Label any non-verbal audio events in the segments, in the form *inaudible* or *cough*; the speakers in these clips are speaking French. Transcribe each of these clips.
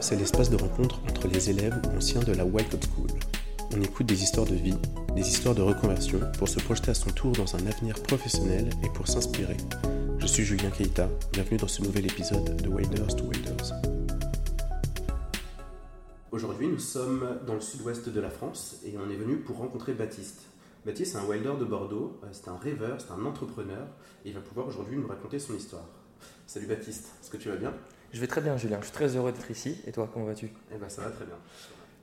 C'est l'espace de rencontre entre les élèves ou anciens de la Up School. On écoute des histoires de vie, des histoires de reconversion pour se projeter à son tour dans un avenir professionnel et pour s'inspirer. Je suis Julien Keita, bienvenue dans ce nouvel épisode de Wilders to Wilders. Aujourd'hui, nous sommes dans le sud-ouest de la France et on est venu pour rencontrer Baptiste. Baptiste, c'est un wilder de Bordeaux, euh, c'est un rêveur, c'est un entrepreneur et il va pouvoir aujourd'hui nous raconter son histoire. Salut Baptiste, est-ce que tu vas bien? Je vais très bien Julien, je suis très heureux d'être ici. Et toi, comment vas-tu? Eh bien ça va très bien.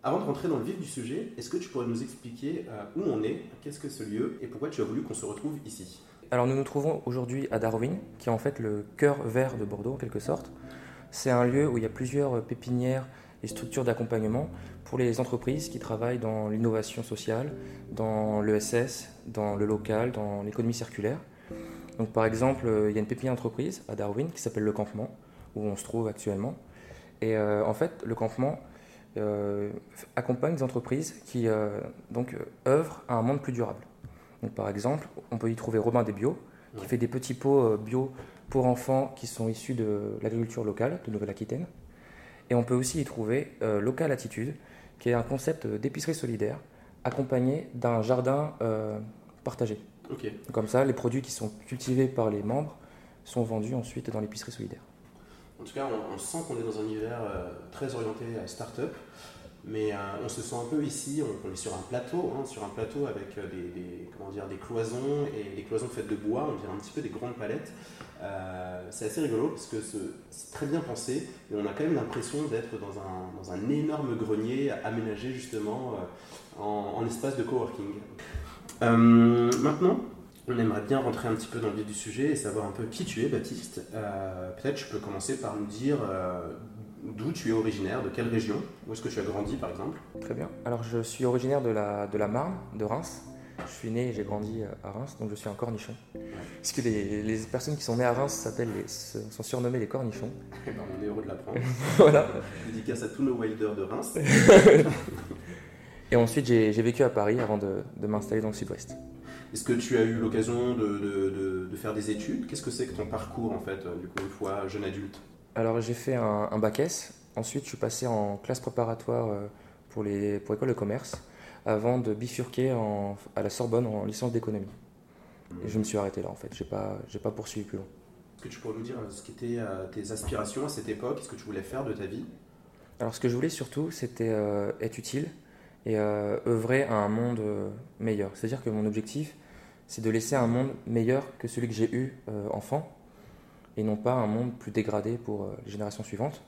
Avant de rentrer dans le vif du sujet, est-ce que tu pourrais nous expliquer euh, où on est, qu'est-ce que ce lieu? Et pourquoi tu as voulu qu'on se retrouve ici? Alors nous nous trouvons aujourd'hui à Darwin, qui est en fait le cœur vert de Bordeaux en quelque sorte. C'est un lieu où il y a plusieurs pépinières et structures d'accompagnement pour les entreprises qui travaillent dans l'innovation sociale, dans l'ESS, dans le local, dans l'économie circulaire. Donc par exemple, euh, il y a une pépinière d'entreprise à Darwin qui s'appelle le Campement, où on se trouve actuellement. Et euh, en fait, le Campement euh, accompagne des entreprises qui donc, œuvrent à un monde plus durable. Donc, par exemple, on peut y trouver Robin des Bio, qui fait des petits pots bio pour enfants qui sont issus de l'agriculture locale de Nouvelle-Aquitaine. Et on peut aussi y trouver euh, Local Attitude, qui est un concept d'épicerie solidaire accompagné d'un jardin euh, partagé. Comme ça, les produits qui sont cultivés par les membres sont vendus ensuite dans l'épicerie solidaire. En tout cas, on, sent qu'on est dans un univers euh, très orienté à start-up. Mais euh, on se sent un peu ici, on, est sur un plateau, hein, sur un plateau avec euh, des, comment dire, des cloisons et des cloisons faites de bois, on dirait un petit peu des grandes palettes. C'est assez rigolo parce que c'est très bien pensé et on a quand même l'impression d'être dans un, énorme grenier aménagé justement en, espace de coworking. maintenant, on aimerait bien rentrer un petit peu dans le vif du sujet et savoir un peu qui tu es, Baptiste. Peut-être tu peux commencer par nous dire d'où tu es originaire, de quelle région, où est-ce que tu as grandi par exemple? Très bien. Alors je suis originaire de la, de la Marne, de Reims. Je suis né et j'ai grandi à Reims, donc je suis un cornichon. Parce que les, les, personnes qui sont nées à Reims s'appellent sont surnommées les cornichons. *laughs* Eh ben, on est heureux de l'apprendre. *laughs* voilà. Dédicace à tous nos wilders de Reims. *laughs* et ensuite j'ai vécu à Paris avant de, de m'installer dans le sud-ouest. Est-ce que tu as eu l'occasion de, de, de, faire des études? Qu'est-ce que c'est que ton parcours en fait, du coup, une fois jeune adulte? Alors j'ai fait un, bac S, ensuite je suis passé en classe préparatoire euh, pour, les, pour l'école de commerce, avant de bifurquer à la Sorbonne en licence d'économie. Et je me suis arrêté là en fait, j'ai pas, j'ai pas poursuivi plus loin. Est-ce que tu pourrais nous dire euh, ce qu'étaient euh, tes aspirations à cette époque? Qu'est-ce que tu voulais faire de ta vie? Alors ce que je voulais surtout, c'était être utile et œuvrer à un monde meilleur. C'est-à-dire que mon objectif, c'est de laisser un monde meilleur que celui que j'ai eu enfant et non pas un monde plus dégradé pour euh, les générations suivantes.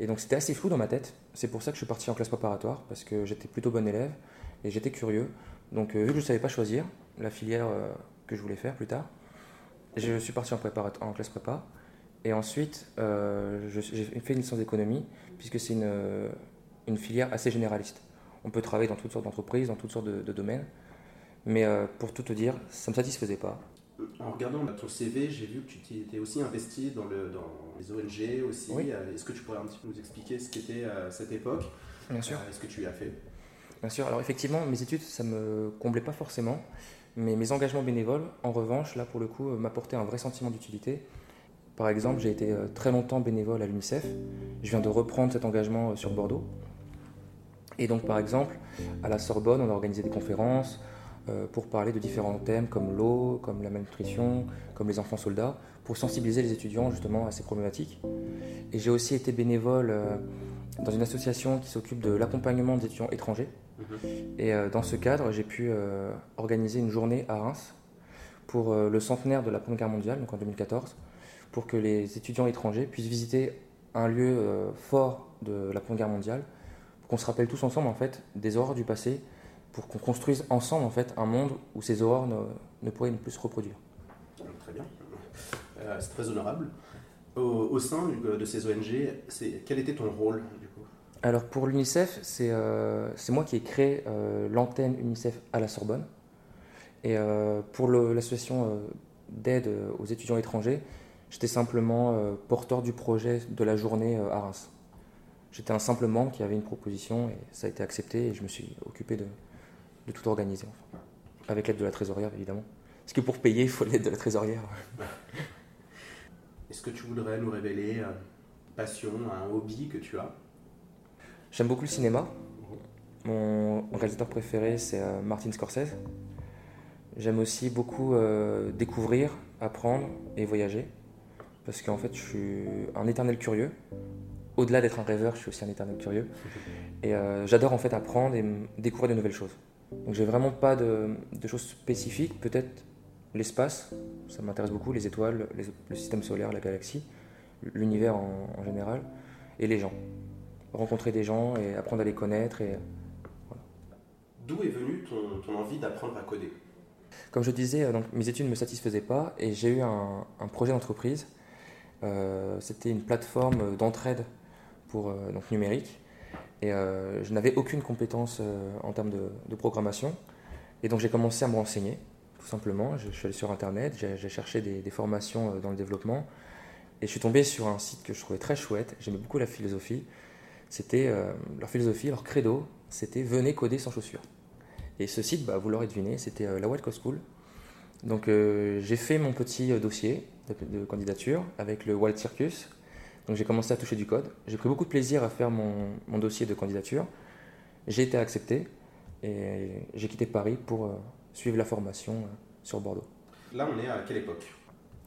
Et donc c'était assez flou dans ma tête. C'est pour ça que je suis parti en classe préparatoire, parce que j'étais plutôt bon élève et j'étais curieux. Donc euh, vu que je ne savais pas choisir la filière euh, que je voulais faire plus tard, je suis parti en, classe prépa. Et ensuite, j'ai fait une licence d'économie, puisque c'est une, filière assez généraliste. On peut travailler dans toutes sortes d'entreprises, dans toutes sortes de, de domaines. Mais pour tout te dire, ça ne me satisfaisait pas en regardant ton CV, j'ai vu que tu étais aussi investi dans, le, dans les ONG aussi. Euh, est-ce que tu pourrais un petit peu nous expliquer ce qu'était à euh, cette époque? Bien sûr. Est-ce que tu as fait? Bien sûr. Alors effectivement, mes études, ça me comblait pas forcément. Mais mes engagements bénévoles, en revanche, là pour le coup, euh, m'apportaient un vrai sentiment d'utilité. Par exemple, j'ai été très longtemps bénévole à l'UNICEF. Je viens de reprendre cet engagement sur Bordeaux. Et donc, par exemple, à la Sorbonne, on a organisé des conférences, euh, pour parler de différents thèmes comme l'eau, comme la malnutrition, comme les enfants soldats, pour sensibiliser les étudiants justement à ces problématiques. Et j'ai aussi été bénévole euh, dans une association qui s'occupe de l'accompagnement des étudiants étrangers. Mhm. Et euh, dans ce cadre, j'ai pu organiser une journée à Reims pour le centenaire de la Première Guerre mondiale, donc en 2014, pour que les étudiants étrangers puissent visiter un lieu fort de la Première Guerre mondiale, qu'on se rappelle tous ensemble en fait des horreurs du passé pour qu'on construise ensemble en fait un monde où ces horreurs ne, ne pourraient ne plus se reproduire. Très bien, euh, c'est très honorable. Au, sein de ces ONG, quel était ton rôle du coup? Alors pour l'UNICEF, c'est euh, moi qui ai créé euh, l'antenne UNICEF à la Sorbonne. Et pour l'association d'aide aux étudiants étrangers, j'étais simplement porteur du projet de la journée à Reims. J'étais un simple membre qui avait une proposition et ça a été accepté et je me suis occupé de, de tout organiser, enfin. avec l'aide de la trésorière évidemment. Parce que pour payer, il faut l'aide de la trésorière. Est-ce que tu voudrais nous révéler une passion, un hobby que tu as? J'aime beaucoup le cinéma. Mon réalisateur préféré, c'est euh, Martin Scorsese. J'aime aussi beaucoup euh, découvrir, apprendre et voyager. Parce qu'en fait, je suis un éternel curieux. Au-delà d'être un rêveur, je suis aussi un éternel curieux. Et euh, j'adore en fait apprendre et découvrir de nouvelles choses. Donc j'ai vraiment pas de, choses spécifiques. Peut-être l'espace, ça m'intéresse beaucoup, les étoiles, le système solaire, la galaxie, l'univers en, général, et les gens. Rencontrer des gens et apprendre à les connaître. Et, D'où est venue ton, envie d'apprendre à coder? Comme je disais, euh, donc, mes études ne me satisfaisaient pas et j'ai eu un, projet d'entreprise. Euh, c'était une plateforme d'entraide euh, donc, numérique. Et je n'avais aucune compétence en termes de, programmation. Et donc j'ai commencé à me renseigner, tout simplement. Je, suis allé sur Internet, j'ai cherché des, formations dans le développement. Et je suis tombé sur un site que je trouvais très chouette. J'aimais beaucoup la philosophie. C'était leur philosophie, leur credo, c'était venez coder sans chaussures. Et ce site, bah, vous l'aurez deviné, c'était euh, la Wild Coast School. Donc euh, j'ai fait mon petit euh, dossier de, candidature avec le Wild Circus. Donc j'ai commencé à toucher du code. J'ai pris beaucoup de plaisir à faire mon, dossier de candidature. J'ai été accepté et j'ai quitté Paris pour suivre la formation sur Bordeaux. Là, on est à quelle époque?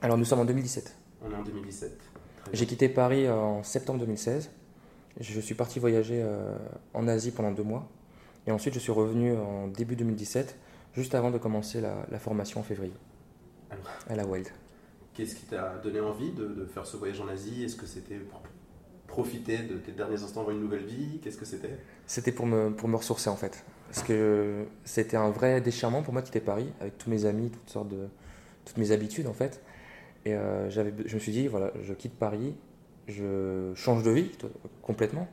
Alors nous sommes en 2017. On est en 2017. J'ai quitté Paris en septembre 2016. Je suis parti voyager en Asie pendant deux mois. Et ensuite, je suis revenu en début 2017, juste avant de commencer la, formation en février, à la Wild. Qu'est-ce qui t'a donné envie de, faire ce voyage en Asie? Est-ce que c'était pour profiter de tes derniers instants dans une nouvelle vie? Qu'est-ce que c'était? C'était pour me, pour me ressourcer en fait. Parce que c'était un vrai déchirement pour moi de quitter Paris, avec tous mes amis, toutes sortes de, toutes mes habitudes en fait. Et euh, je me suis dit, voilà, je quitte Paris, je change de vie complètement,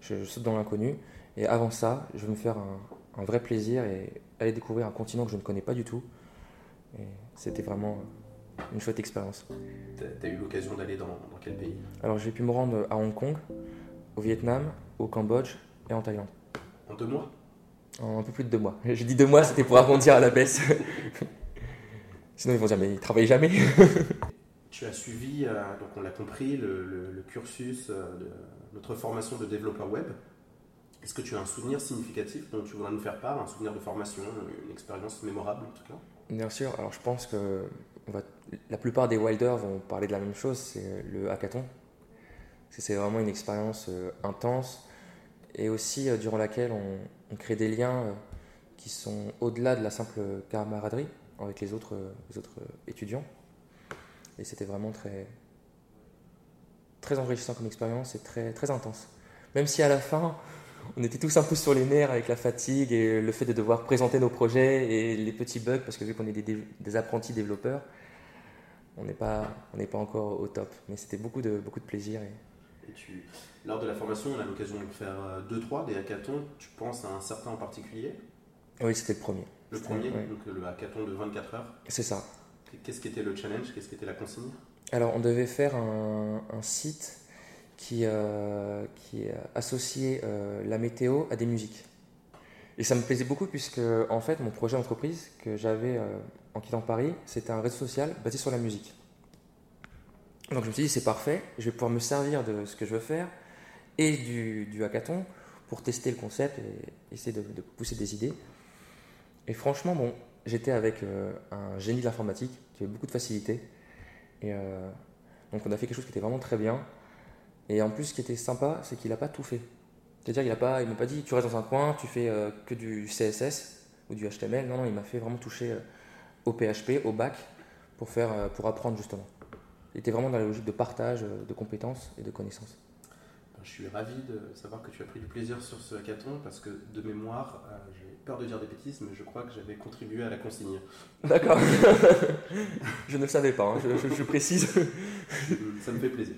je saute dans l'inconnu et avant ça, je veux me faire un, vrai plaisir et aller découvrir un continent que je ne connais pas du tout. Et c'était vraiment une chouette expérience. Tu as eu l'occasion d'aller dans, quel pays? Alors j'ai pu me rendre à Hong Kong, au Vietnam, au Cambodge et en Thaïlande. En deux mois? En un peu plus de deux mois. *laughs* J'ai dit deux mois, c'était pour arrondir à la baisse. *laughs* Sinon ils vont dire mais ils travaillent jamais. *laughs* tu as suivi, euh, donc on l'a compris, le, cursus euh, de notre formation de développeur web. Est-ce que tu as un souvenir significatif dont tu voudrais nous faire part, un souvenir de formation, une expérience mémorable en tout cas? Bien sûr, alors je pense que la plupart des wilders vont parler de la même chose, c'est le hackathon. C'est vraiment une expérience euh, intense et aussi euh, durant laquelle on, crée des liens euh, qui sont au-delà de la simple camaraderie avec les autres, étudiants. Et c'était vraiment très, enrichissant comme expérience et très intense. Même si à la fin, on était tous un peu sur les nerfs avec la fatigue et le fait de devoir présenter nos projets et les petits bugs, parce que vu qu'on est des, apprentis développeurs, on n'est pas, pas encore au top. Mais c'était beaucoup de, beaucoup de plaisir. Et... tu, lors de la formation, on a l'occasion de faire 2-3 euh, des hackathons. Tu penses à un certain en particulier? Oui, c'était le premier. Le premier, donc le hackathon de 24 heures C'est ça. Qu'est-ce qui était le challenge? Qu'est-ce qui était la consigne? Alors, on devait faire un, un site qui, euh, qui associait euh, la météo à des musiques. Et ça me plaisait beaucoup puisque, en fait, mon projet d'entreprise que j'avais euh, en quittant Paris, c'était un réseau social basé sur la musique. Donc je me suis dit, c'est parfait, je vais pouvoir me servir de ce que je veux faire et du, hackathon pour tester le concept et essayer de, pousser des idées. Et franchement, bon, j'étais avec un génie de l'informatique qui avait beaucoup de facilité. Et donc on a fait quelque chose qui était vraiment très bien. Et en plus, ce qui était sympa, c'est qu'il n'a pas tout fait. C'est-à-dire qu'il ne m'a pas dit tu restes dans un coin, tu fais euh, que du CSS ou du HTML. Non, non, il m'a fait vraiment toucher euh, au PHP, au bac, pour, faire, euh, pour apprendre justement. Il était vraiment dans la logique de partage de compétences et de connaissances. Ben, je suis ravi de savoir que tu as pris du plaisir sur ce hackathon parce que de mémoire, j'ai peur de dire des bêtises, mais je crois que j'avais contribué à la consigne. D'accord. *laughs* *laughs* je ne le savais pas, hein. je précise. Ça me fait plaisir.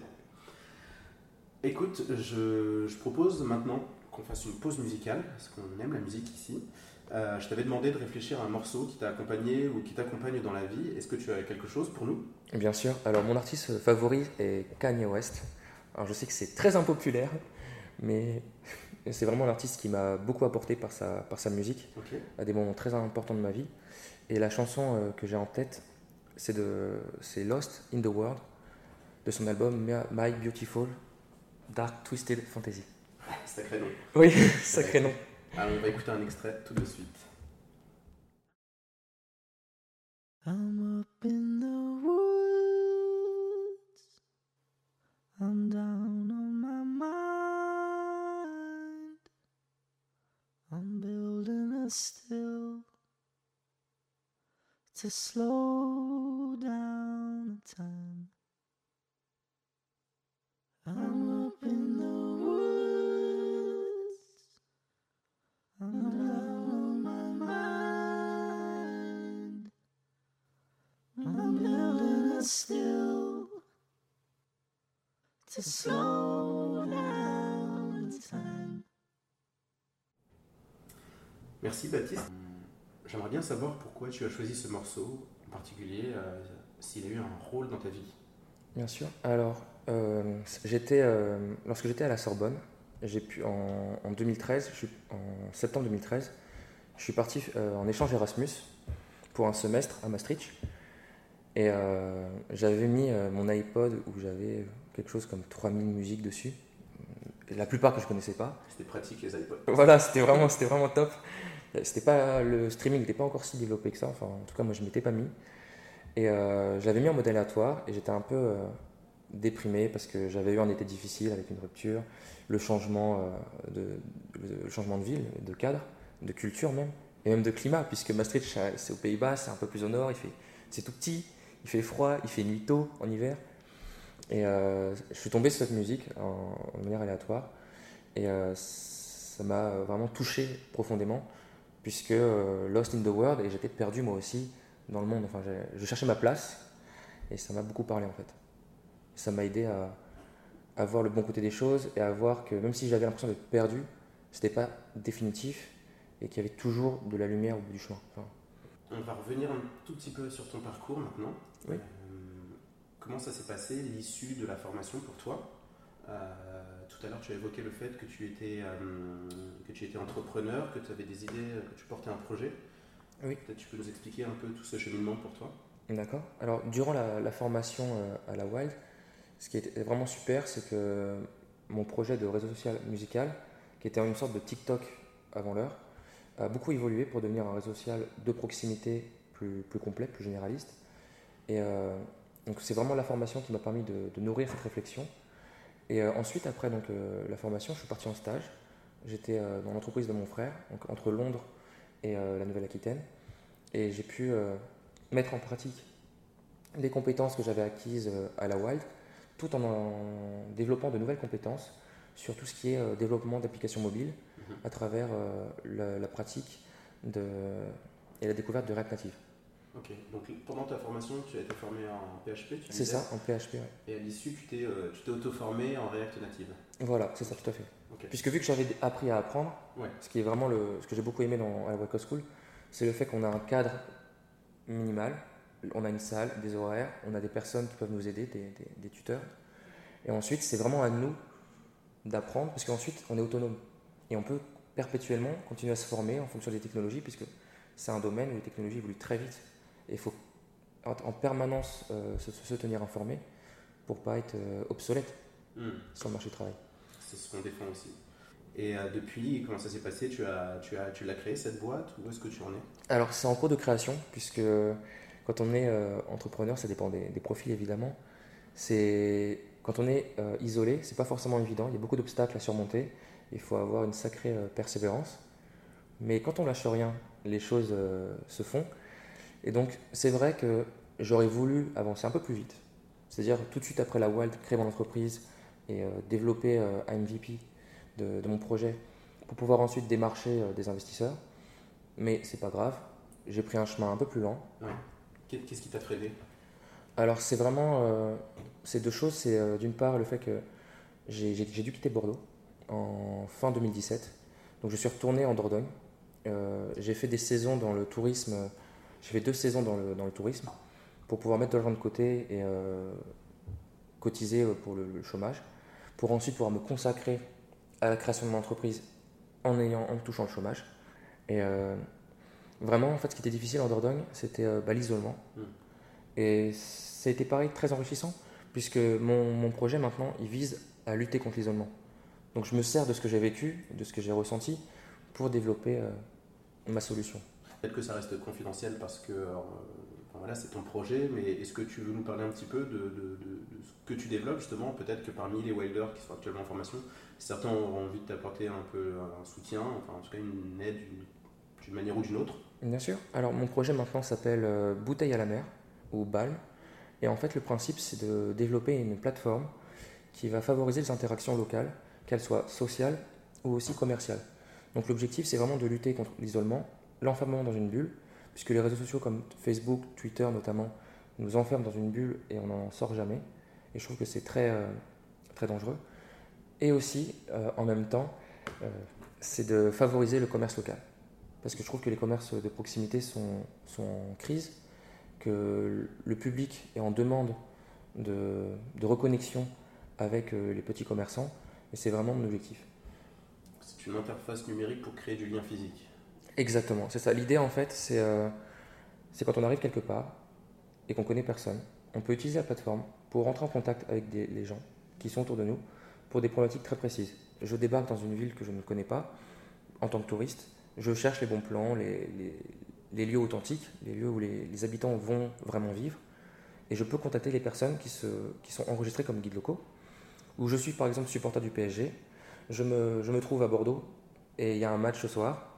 Écoute, je, propose maintenant qu'on fasse une pause musicale, parce qu'on aime la musique ici. Euh, je t'avais demandé de réfléchir à un morceau qui t'a accompagné ou qui t'accompagne dans la vie. Est-ce que tu as quelque chose pour nous? Bien sûr. Alors, mon artiste favori est Kanye West. Alors, je sais que c'est très impopulaire, mais *laughs* c'est vraiment l'artiste qui m'a beaucoup apporté par sa, par sa musique, à des moments très importants de ma vie. Et la chanson euh, que j'ai en tête, c'est Lost in the World, de son album My Beautiful Dark Twisted Fantasy. *laughs* Sacré nom. Oui, *laughs* sacré nom. Alors, on va écouter un extrait tout de suite. I'm up in the woods. I'm down on my mind. I'm building a still to slow down the time. I'm up in the woods. I'm down on my mind. I'm building a still to slow down the time. Merci Baptiste. J'aimerais bien savoir pourquoi tu as choisi ce morceau en particulier, euh, s'il a eu un rôle dans ta vie. Bien sûr. Alors, euh, j'étais, euh, lorsque j'étais à la Sorbonne, j'ai pu, en, en 2013, je suis, en septembre 2013, je suis parti euh, en échange Erasmus pour un semestre à Maastricht. Et j'avais mis mon iPod où j'avais quelque chose comme 3000 musiques dessus. La plupart que je connaissais pas. C'était pratique les iPods. *laughs* Voilà, c'était vraiment, c'était vraiment top. C'était pas, le streaming n'était pas encore si développé que ça. Enfin, en tout cas, moi, je m'étais pas mis. Et euh, je l'avais mis en mode aléatoire et j'étais un peu euh, déprimé parce que j'avais eu un été difficile avec une rupture, le changement, euh, de, le changement de ville, de cadre, de culture même, et même de climat, puisque Maastricht, c'est aux Pays-Bas, c'est un peu plus au nord, c'est tout petit, il fait froid, il fait nuit tôt en hiver. Et euh, je suis tombé sur cette musique en, en manière aléatoire et euh, ça m'a vraiment touché profondément, puisque Lost in the World, et j'étais perdu moi aussi dans le monde. Enfin, je cherchais ma place et ça m'a beaucoup parlé en fait. Ça m'a aidé à, à voir le bon côté des choses et à voir que même si j'avais l'impression d'être perdu, c'était pas définitif et qu'il y avait toujours de la lumière au bout du chemin. Enfin, On va revenir un tout petit peu sur ton parcours maintenant. Oui. Euh, comment ça s'est passé, l'issue de la formation pour toi? Euh, Tout à l'heure, tu as évoqué le fait que tu étais, euh, que tu étais entrepreneur, que tu avais des idées, que tu portais un projet. Oui. Peut-être tu peux nous expliquer un peu tout ce cheminement pour toi? D'accord. Alors, durant la, la formation à la Wild, ce qui était vraiment super, c'est que mon projet de réseau social musical, qui était une sorte de TikTok avant l'heure, a beaucoup évolué pour devenir un réseau social de proximité plus, complet, plus généraliste. Et euh, donc, c'est vraiment la formation qui m'a permis de, nourrir cette réflexion. Et euh, ensuite, après donc, euh, la formation, je suis parti en stage. J'étais dans l'entreprise de mon frère, donc entre Londres et la Nouvelle-Aquitaine. Et j'ai pu mettre en pratique les compétences que j'avais acquises à la Wild, tout en, en développant de nouvelles compétences sur tout ce qui est euh, développement d'applications mobiles Mhm. à travers euh, la, la pratique de, et la découverte de React Native. Ok, donc pendant ta formation, tu as été formé en PHP, C'est ça, en PHP. Et à l'issue, tu t'es euh, auto-formé en React Native. Voilà, c'est ça, tout à fait. Puisque vu que j'avais appris à apprendre, Ouais. ce qui est vraiment le, ce que j'ai beaucoup aimé dans, à la Waco School, c'est le fait qu'on a un cadre minimal, on a une salle, des horaires, on a des personnes qui peuvent nous aider, des, des- des tuteurs. Et ensuite, c'est vraiment à nous d'apprendre, parce qu'ensuite, on est autonome. Et on peut perpétuellement continuer à se former en fonction des technologies, puisque c'est un domaine où les technologies évoluent très vite. Et il faut en, en permanence euh, se, se tenir informé pour pas être euh, obsolète Hmm. sur le marché du travail. C'est ce qu'on défend aussi. Et euh, depuis, comment ça s'est passé? Tu as, tu as, tu l'as créé cette boîte? Ou est-ce que tu en es? Alors, c'est en cours de création, puisque quand on est euh, entrepreneur, ça dépend des, profils évidemment. C'est quand on est euh, isolé, c'est pas forcément évident. Il y a beaucoup d'obstacles à surmonter. Il faut avoir une sacrée euh, persévérance. Mais quand on lâche rien, les choses euh, se font. Et donc, c'est vrai que j'aurais voulu avancer un peu plus vite. C'est-à-dire tout de suite après la Wild, créer mon entreprise et développer un MVP de, mon projet pour pouvoir ensuite démarcher des investisseurs. Mais c'est pas grave, j'ai pris un chemin un peu plus lent. Qu'est-ce qui t'a freiné? Alors c'est vraiment euh, ces deux choses. C'est euh, d'une part le fait que j'ai dû quitter Bordeaux en fin 2017. Donc je suis retourné en Dordogne. Euh, j'ai fait des saisons dans le tourisme. J'ai fait deux saisons dans le, dans le tourisme pour pouvoir mettre de l'argent de côté et euh, cotiser pour le, le chômage. Pour ensuite pouvoir me consacrer à la création de mon entreprise en, ayant, en touchant le chômage. Et vraiment, en fait, ce qui était difficile en Dordogne, c'était euh, bah, l'isolement. Et ça a été pareil, très enrichissant, puisque mon, mon projet maintenant, il vise à lutter contre l'isolement. Donc je me sers de ce que j'ai vécu, de ce que j'ai ressenti, pour développer euh, ma solution. Peut-être que ça reste confidentiel parce que euh, enfin, voilà, c'est ton projet, mais est-ce que tu veux nous parler un petit peu de, de- de- de ce que tu développes justement? Peut-être que parmi les wilders qui sont actuellement en formation, certains auront envie de t'apporter un peu un soutien, enfin en tout cas une aide d'une manière ou d'une autre. Bien sûr. Alors mon projet maintenant s'appelle euh, Bouteille à la mer ou BALM. Et en fait le principe c'est de développer une plateforme qui va favoriser les interactions locales, qu'elles soient sociales ou aussi commerciales. Donc l'objectif c'est vraiment de lutter contre l'isolement, l'enfermement dans une bulle, puisque les réseaux sociaux comme Facebook, Twitter notamment, nous enferment dans une bulle et on n'en sort jamais. Et je trouve que c'est très, euh, très dangereux. Et aussi, euh, en même temps, c'est de favoriser le commerce local parce que je trouve que les commerces de proximité sont, sont en crise, que le public est en demande de, de reconnexion avec euh, les petits commerçants, et c'est vraiment mon objectif. C'est une interface numérique pour créer du lien physique. Exactement, c'est ça. L'idée en fait, c'est euh, quand on arrive quelque part et qu'on connaît personne, on peut utiliser la plateforme pour rentrer en contact avec des- les gens qui sont autour de nous pour des problématiques très précises. Je débarque dans une ville que je ne connais pas en tant que touriste, je cherche les bons plans, les, lieux authentiques, les lieux où les, habitants vont vraiment vivre, et je peux contacter les personnes qui, sont enregistrées comme guides locaux, où je suis par exemple supporter du PSG, je me, je me trouve à Bordeaux et il y a un match ce soir,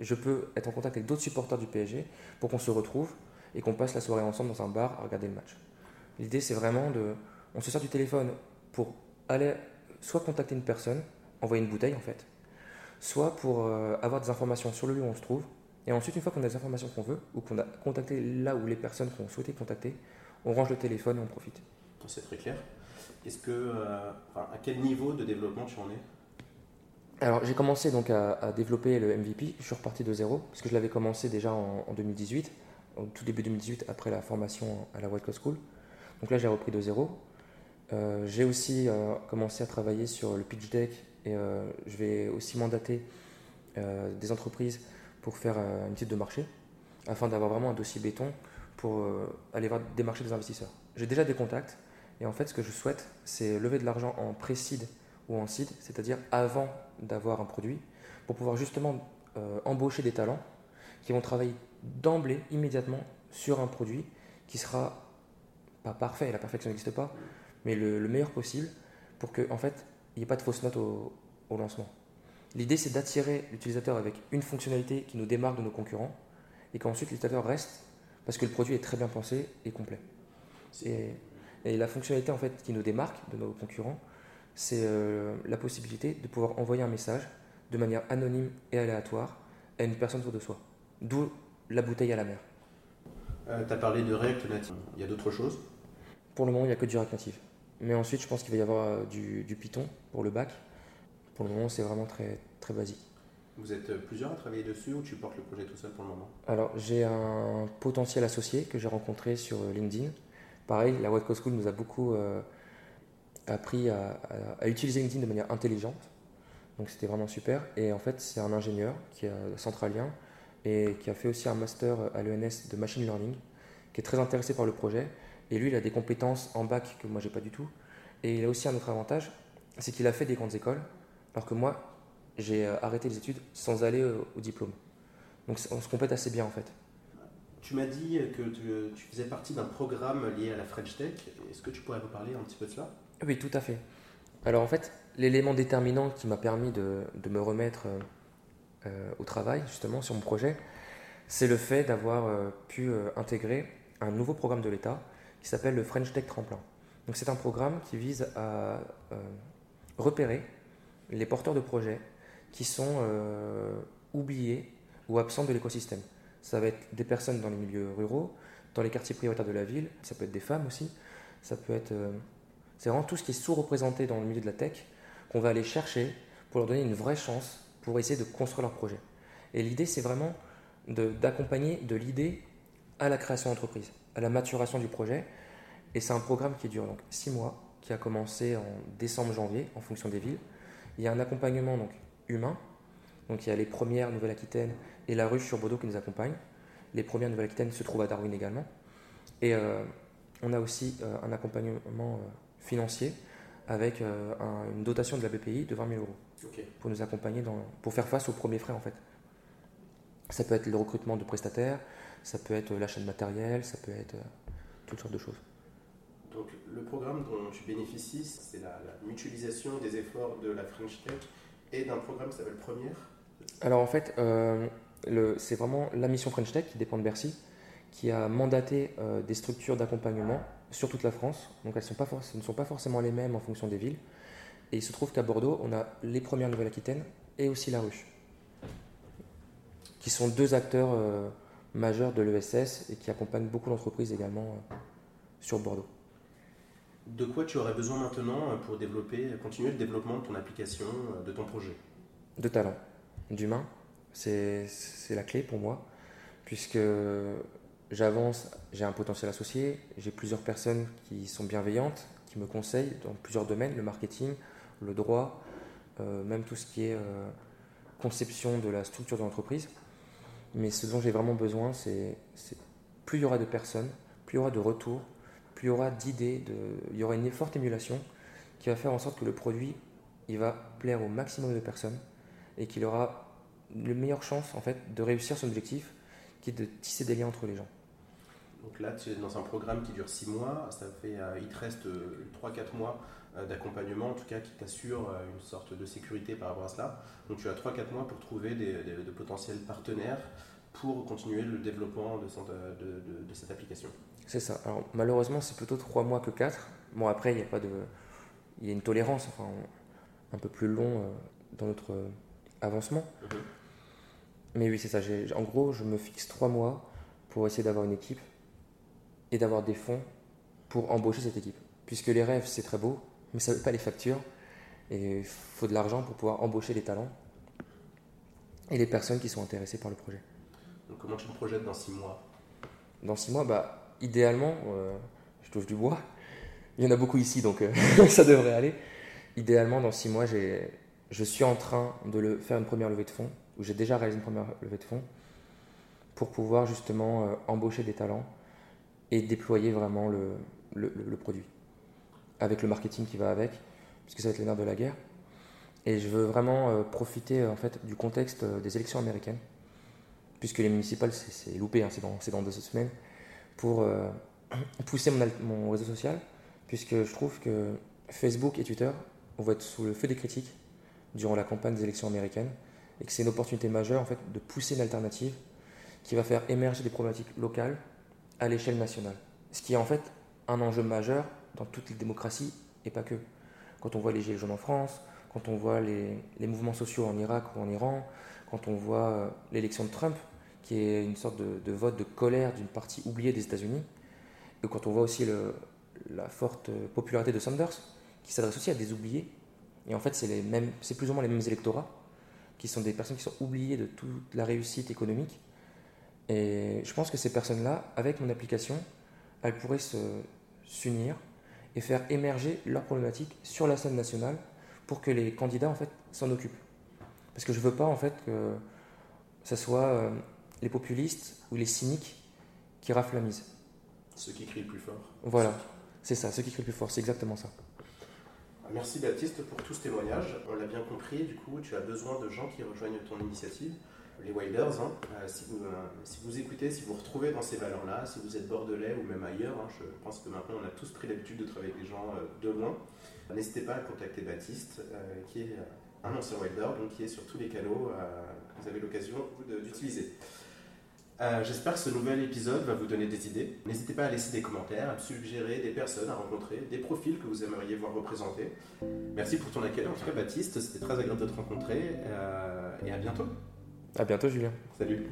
je peux être en contact avec d'autres supporters du PSG pour qu'on se retrouve et qu'on passe la soirée ensemble dans un bar à regarder le match. L'idée, c'est vraiment de. On se sert du téléphone pour aller soit contacter une personne, envoyer une bouteille en fait, soit pour euh, avoir des informations sur le lieu où on se trouve. Et ensuite, une fois qu'on a les informations qu'on veut, ou qu'on a contacté là où les personnes qu'on souhaitait contacter, on range le téléphone et on profite. C'est très clair. Est-ce que, euh, enfin, à quel niveau de développement tu en es? Alors j'ai commencé donc à, à développer le MVP, je suis reparti de zéro, parce que je l'avais commencé déjà en, en 2018, au tout début 2018 après la formation à la White Coast School. Donc là j'ai repris de zéro. Euh, j'ai aussi euh, commencé à travailler sur le pitch deck et euh, je vais aussi mandater euh, des entreprises pour faire euh, une étude de marché afin d'avoir vraiment un dossier béton pour aller voir démarcher des investisseurs. J'ai déjà des contacts et en fait ce que je souhaite c'est lever de l'argent en pré-seed ou en seed, c'est-à-dire avant d'avoir un produit, pour pouvoir justement embaucher des talents qui vont travailler d'emblée, immédiatement, sur un produit qui sera pas parfait, la perfection n'existe pas, mais le, le meilleur possible pour que, en fait, il n'y ait pas de fausses notes au, au lancement. L'idée, c'est d'attirer l'utilisateur avec une fonctionnalité qui nous démarque de nos concurrents et qu'ensuite l'utilisateur reste parce que le produit est très bien pensé et complet. Et, et la fonctionnalité en fait qui nous démarque de nos concurrents, c'est euh, la possibilité de pouvoir envoyer un message de manière anonyme et aléatoire à une personne autour de soi. D'où la bouteille à la mer. tu as parlé de React Native. Il y a d'autres choses? Pour le moment, il n'y a que du React Native. Mais ensuite, je pense qu'il va y avoir euh, du, du Python pour le bac. Pour le moment, c'est vraiment très, très basique. Vous êtes plusieurs à travailler dessus ou tu portes le projet tout seul pour le moment? Alors, j'ai un potentiel associé que j'ai rencontré sur euh, LinkedIn. Pareil, la White Coast School nous a beaucoup euh, appris à, à- à utiliser LinkedIn de manière intelligente. Donc, c'était vraiment super. Et en fait, c'est un ingénieur qui est euh, centralien et qui a fait aussi un master à l'ENS de machine learning, qui est très intéressé par le projet. Et lui, il a des compétences en bac que moi, j'ai pas du tout. Et il a aussi un autre avantage, c'est qu'il a fait des grandes écoles, alors que moi, j'ai euh, arrêté les études sans aller euh, au diplôme. Donc, on se complète assez bien en fait. Tu m'as dit que tu, tu faisais partie d'un programme lié à la French Tech. Est-ce que tu pourrais nous parler un petit peu de cela? Oui, tout à fait. Alors en fait, l'élément déterminant qui m'a permis de, de me remettre euh, euh, au travail, justement, sur mon projet, c'est le fait d'avoir euh, pu euh, intégrer un nouveau programme de l'État qui s'appelle le French Tech Tremplin. Donc c'est un programme qui vise à euh, repérer les porteurs de projets qui sont euh, oubliés ou absents de l'écosystème. Ça va être des personnes dans les milieux ruraux, dans les quartiers prioritaires de la ville, ça peut être des femmes aussi, ça peut être... euh, c'est vraiment tout ce qui est sous-représenté dans le milieu de la tech qu'on va aller chercher pour leur donner une vraie chance pour essayer de construire leur projet. Et l'idée, c'est vraiment d'accompagner de, l'idée à la création d'entreprise, à la maturation du projet. Et c'est un programme qui dure donc six mois, qui a commencé en décembre-janvier en fonction des villes. Il y a un accompagnement donc, humain. Donc il y a les premières Nouvelle-Aquitaine et la ruche sur Bordeaux qui nous accompagnent. Les premières Nouvelle-Aquitaine se trouvent à Darwin également. Et euh, on a aussi euh, un accompagnement euh, financier avec un- une dotation de la BPI de 20 000 euros pour nous accompagner dans, pour faire face aux premiers frais en fait. Ça peut être le recrutement de prestataires, ça peut être l'achat de matériel, ça peut être euh, toutes sortes de choses. Donc le programme dont tu bénéficies, c'est la, la mutualisation des efforts de la French Tech et d'un programme qui s'appelle Première. Alors en fait, euh, c'est vraiment la mission French Tech qui dépend de Bercy, qui a mandaté euh, des structures d'accompagnement sur toute la France. Donc elles sont pas forc- ce ne sont pas forcément les mêmes en fonction des villes. Et il se trouve qu'à Bordeaux, on a les premières Nouvelle-Aquitaine et aussi la Ruche, qui sont deux acteurs euh, majeurs de l'ESS et qui accompagnent beaucoup d'entreprises également euh, sur Bordeaux. De quoi tu aurais besoin maintenant pour développer, continuer le développement de ton application, euh, de ton projet? De talent, d'humain, c'est c'est la clé pour moi, puisque j'avance, j'ai un potentiel associé, j'ai plusieurs personnes qui sont bienveillantes, qui me conseillent dans plusieurs domaines, le marketing, le droit, euh, même tout ce qui est euh, conception de la structure de l'entreprise. Mais ce dont j'ai vraiment besoin, c'est plus il y aura de personnes, plus il y aura de retours, plus il y aura d'idées, il y aura une forte émulation qui va faire en sorte que le produit il va plaire au maximum de personnes et qu'il aura le meilleure chance en fait de réussir son objectif qui est de tisser des liens entre les gens. Donc là, tu es dans un programme qui dure 6 mois, ça fait, euh, il te reste 3-4 mois euh, d'accompagnement, en tout cas qui t'assure euh, une sorte de sécurité par rapport à cela. Donc tu as 3-4 mois pour trouver des, des- de potentiels partenaires pour continuer le développement de, cette- de- de- de cette application. C'est ça. Alors malheureusement c'est plutôt trois mois que quatre. Bon après il y a pas de, il y a une tolérance enfin un peu plus long euh, dans notre euh, avancement. Mhm. Mais oui c'est ça. En gros je me fixe trois mois pour essayer d'avoir une équipe et d'avoir des fonds pour embaucher cette équipe. Puisque les rêves c'est très beau, mais ça ne veut pas les factures et il faut de l'argent pour pouvoir embaucher les talents et les personnes qui sont intéressées par le projet. Donc comment tu te projettes dans 6 mois? Dans six mois, bah, idéalement, euh, je touche du bois. Il y en a beaucoup ici, donc euh, *laughs* ça devrait aller. Idéalement, dans six mois, j'ai- je suis en train de le, faire une première levée de fonds, ou j'ai déjà réalisé une première levée de fonds, pour pouvoir justement euh, embaucher des talents et déployer vraiment le, le- produit. Avec le marketing qui va avec, puisque ça va être les nerfs de la guerre. Et je veux vraiment euh, profiter en fait, du contexte euh, des élections américaines, puisque les municipales, c'est loupé, hein, c'est dans, dans deux semaines, pour euh, *clears throat* pousser mon, mon réseau social, puisque je trouve que Facebook et Twitter vont être sous le feu des critiques durant la campagne des élections américaines, et que c'est une opportunité majeure en fait, de pousser une alternative qui va faire émerger des problématiques locales à l'échelle nationale. Ce qui est en fait un enjeu majeur dans toutes les démocraties, et pas que. Quand on voit les gilets jaunes en France, quand on voit les, mouvements sociaux en Irak ou en Iran, quand on voit euh, l'élection de Trump, qui est une sorte de, vote de colère d'une partie oubliée des États-Unis, et quand on voit aussi la forte euh, popularité de Sanders, qui s'adresse aussi à des oubliés, et en fait c'est plus ou moins les mêmes électorats, qui sont des personnes qui sont oubliées de toute la réussite économique. Et je pense que ces personnes-là, avec mon application, elles pourraient s'unir et faire émerger leurs problématiques sur la scène nationale pour que les candidats en fait s'en occupent. Parce que je veux pas en fait que ce soit euh, les populistes ou les cyniques qui raflent la mise. Ceux qui crient le plus fort. Voilà, c'est ça, ceux qui crient le plus fort, c'est exactement ça. Merci Baptiste pour tout ce témoignage. On l'a bien compris, du coup, tu as besoin de gens qui rejoignent ton initiative, les Wilders. hein. Euh, si, vous, euh, si vous écoutez, si vous retrouvez dans ces valeurs-là, si vous êtes bordelais ou même ailleurs, hein, je pense que maintenant on a tous pris l'habitude de travailler avec des gens euh, de loin, n'hésitez pas à contacter Baptiste, qui est un ancien Wilder, donc qui est sur tous les canaux que vous avez l'occasion d'utiliser. J'espère que ce nouvel épisode va vous donner des idées. N'hésitez pas à laisser des commentaires, à suggérer des personnes à rencontrer, des profils que vous aimeriez voir représentés. Merci pour ton accueil, en tout cas Baptiste, c'était très agréable de te rencontrer et à bientôt. À bientôt, Julien. Salut